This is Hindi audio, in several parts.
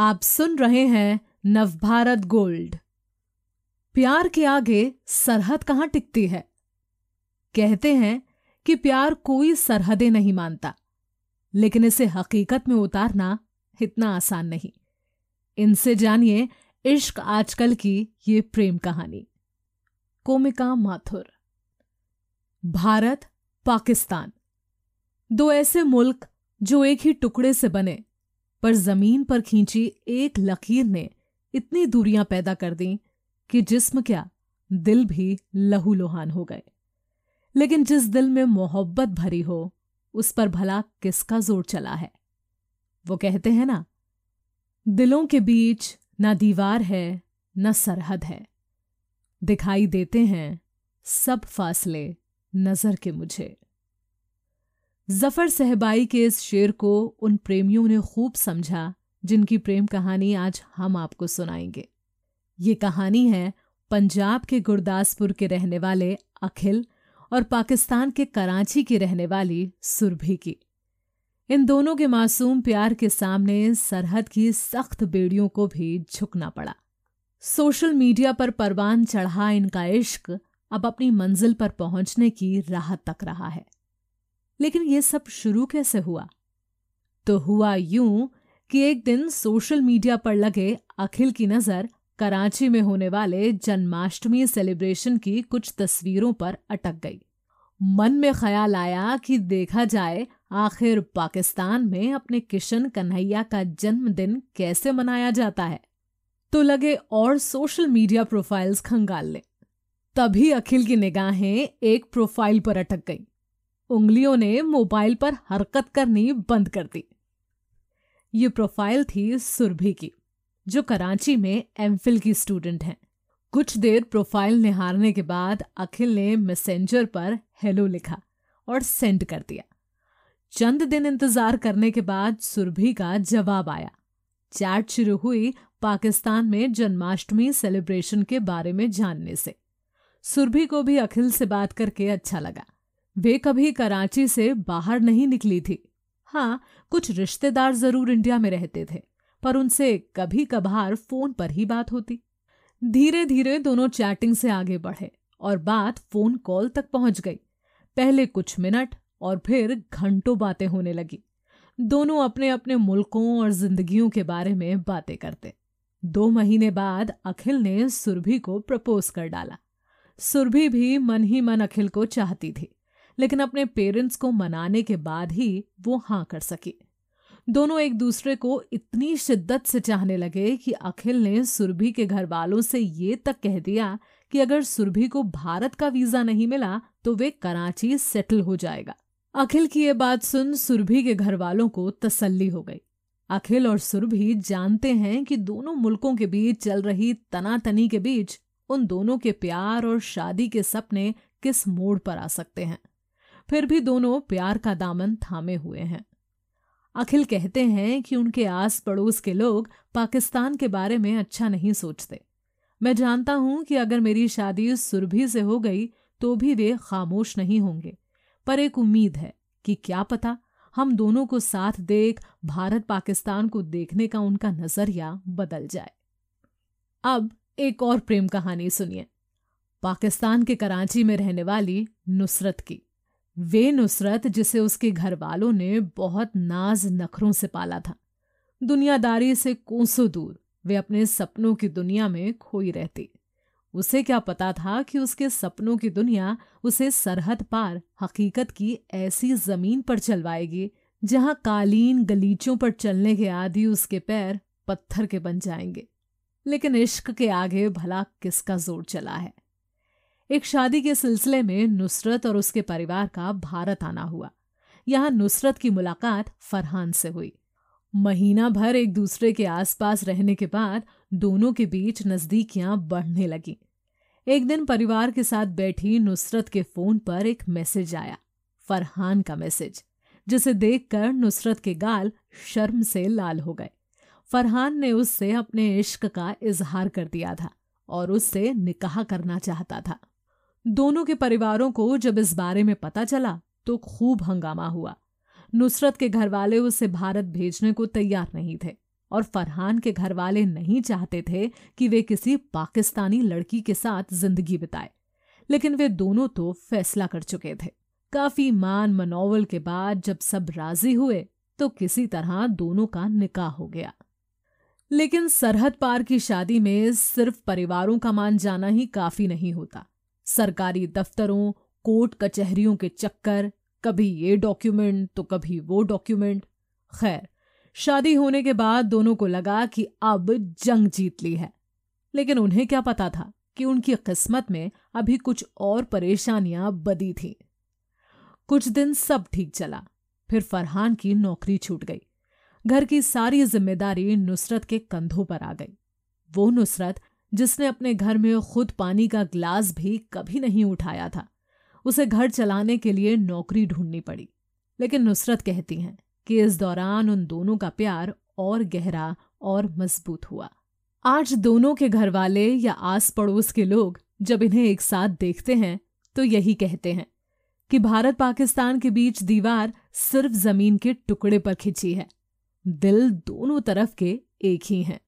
आप सुन रहे हैं नवभारत गोल्ड। प्यार के आगे सरहद कहाँ टिकती है? कहते हैं कि प्यार कोई सरहदें नहीं मानता, लेकिन इसे हकीकत में उतारना इतना आसान नहीं। इनसे जानिए इश्क आजकल की ये प्रेम कहानी। कोमिका माथुर। भारत, पाकिस्तान। दो ऐसे मुल्क जो एक ही टुकड़े से बने पर ज़मीन पर खींची एक लकीर ने इतनी दूरियाँ पैदा कर दी कि जिस्म क्या दिल भी लहूलुहान हो गए। लेकिन जिस दिल में मोहब्बत भरी हो, उस पर भला किसका ज़ोर चला है? वो कहते हैं ना, दिलों के बीच ना दीवार है, ना सरहद है। दिखाई देते हैं सब फासले नज़र के मुझे। ज़फ़र सहबाई के इस शेर को उन प्रेमियों ने खूब समझा, जिनकी प्रेम कहानी आज हम आपको सुनाएँगे। ये कहानी है पंजाब के गुरदासपुर के रहने वाले अखिल और पाकिस्तान के कराची की रहने वाली सुरभि की। इन दोनों के मासूम प्यार के सामने सरहद की सख्त बेड़ियों को भी झुकना पड़ा। सोशल मीडिया पर परवान चढ़ा इनका इश्क अब अपनी मंजिल पर पहुँचने की राह तक रहा है। लेकिन ये सब शुरू कैसे हुआ? तो हुआ यूँ कि एक दिन सोशल मीडिया पर लगे अखिल की नज़र कराची में होने वाले जन्माष्टमी सेलिब्रेशन की कुछ तस्वीरों पर अटक गई। मन में ख्याल आया कि देखा जाए, आखिर पाकिस्तान में अपने किशन कन्हैया का जन्मदिन कैसे मनाया जाता है? तो लगे और सोशल मीडिया प्रोफाइल्स खंगाल ले। तभी अखिल की निगाहें एक प्रोफ़ाइल पर अटक गई। उंगलियों ने मोबाइल पर हरकत करनी बंद कर दी। ये प्रोफ़ाइल थी सुरभि की, जो कराची में एमफिल की स्टूडेंट हैं। कुछ देर प्रोफ़ाइल निहारने के बाद अखिल ने मैसेंजर पर हेलो लिखा और सेंड कर दिया। चंद दिन इंतज़ार करने के बाद सुरभि का जवाब आया। चैट शुरू हुई पाकिस्तान में जन्माष्टमी सेलिब्रेशन के बारे में जानने से। सुरभि को भी अखिल से बात करके अच्छा लगा। वे कभी कराची से बाहर नहीं निकली थी। हाँ कुछ रिश्तेदार ज़रूर इंडिया में रहते थे, पर उनसे कभी कभार फ़ोन पर ही बात होती। धीरे धीरे दोनों चैटिंग से आगे बढ़े और बात फ़ोन कॉल तक पहुँच गई। पहले कुछ मिनट और फिर घंटों बातें होने लगी। दोनों अपने अपने मुल्कों और जिंदगियों के बारे में बातें करते। दो महीने बाद अखिल ने सुरभि को प्रपोज कर डाला। सुरभि भी मन ही मन अखिल को चाहती थी। लेकिन अपने पेरेंट्स को मनाने के बाद ही वो हाँ कर सकी। दोनों एक दूसरे को इतनी शिद्दत से चाहने लगे कि अखिल ने सुरभि के घर वालों से ये तक कह दिया कि अगर सुरभि को भारत का वीज़ा नहीं मिला तो वे कराची सेटल हो जाएगा। अखिल की ये बात सुन सुरभि के घर वालों को तसल्ली हो गई। अखिल और सुरभि जानते हैं कि दोनों मुल्कों के बीच चल रही तनातनी के बीच उन दोनों के प्यार और शादी के सपने किस मोड़ पर आ सकते हैं। फिर भी दोनों प्यार का दामन थामे हुए हैं। अखिल कहते हैं कि उनके आस पड़ोस के लोग पाकिस्तान के बारे में अच्छा नहीं सोचते। मैं जानता हूँ कि अगर मेरी शादी सुरभि से हो गई तो भी वे खामोश नहीं होंगे। पर एक उम्मीद है कि क्या पता हम दोनों को साथ देख भारत पाकिस्तान को देखने का उनका नज़रिया बदल जाए। अब एक और प्रेम कहानी सुनिए। पाकिस्तान के कराची में रहने वाली नुसरत की। वे नुसरत जिसे उसके घर वालों ने बहुत नाज नखरों से पाला था। दुनियादारी से कोसों दूर वे अपने सपनों की दुनिया में खोई रहती। उसे क्या पता था कि उसके सपनों की दुनिया उसे सरहद पार हकीकत की ऐसी ज़मीन पर चलवाएगी, जहाँ कालीन गलीचों पर चलने के आदि उसके पैर पत्थर के बन जाएँगे। लेकिन इश्क के आगे भला किसका ज़ोर चला है? एक शादी के सिलसिले में नुसरत और उसके परिवार का भारत आना हुआ। यहाँ नुसरत की मुलाकात फरहान से हुई। महीना भर एक दूसरे के आसपास रहने के बाद दोनों के बीच नजदीकियाँ बढ़ने लगी। एक दिन परिवार के साथ बैठी नुसरत के फ़ोन पर एक मैसेज आया, फरहान का मैसेज, जिसे देखकर नुसरत के गाल शर्म से लाल हो गए। फरहान ने उससे अपने इश्क का इजहार कर दिया था और उससे निकाह करना चाहता था। दोनों के परिवारों को जब इस बारे में पता चला तो खूब हंगामा हुआ। नुसरत के घर वाले उसे भारत भेजने को तैयार नहीं थे और फरहान के घर वाले नहीं चाहते थे कि वे किसी पाकिस्तानी लड़की के साथ ज़िंदगी बिताए, लेकिन वे दोनों तो फैसला कर चुके थे। काफ़ी मान मनोवल के बाद जब सब राज़ी हुए तो किसी तरह दोनों का निकाह हो गया। लेकिन सरहद पार की शादी में सिर्फ़ परिवारों का मान जाना ही काफ़ी नहीं होता। सरकारी दफ्तरों, कोर्ट कचहरियों के चक्कर, कभी ये डॉक्यूमेंट तो कभी वो डॉक्यूमेंट। खैर, शादी होने के बाद दोनों को लगा कि अब जंग जीत ली है। लेकिन उन्हें क्या पता था कि उनकी किस्मत में अभी कुछ और परेशानियाँ बदी थीं। कुछ दिन सब ठीक चला, फिर फरहान की नौकरी छूट गई। घर की सारी ज़िम्मेदारी नुसरत के कंधों पर आ गई। वो नुसरत जिसने अपने घर में खुद पानी का ग्लास भी कभी नहीं उठाया था। उसे घर चलाने के लिए नौकरी ढूंढनी पड़ी, लेकिन नुसरत कहती हैं कि इस दौरान उन दोनों का प्यार और गहरा और मज़बूत हुआ। आज दोनों के घर वाले या आस पड़ोस के लोग जब इन्हें एक साथ देखते हैं तो यही कहते हैं कि भारत पाकिस्तान के बीच दीवार सिर्फ़ ज़मीन के टुकड़े पर खिंची है। दिल दोनों तरफ़ के एक ही हैं।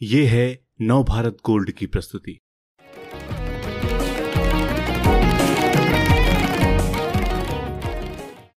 ये है नव भारत गोल्ड की प्रस्तुति।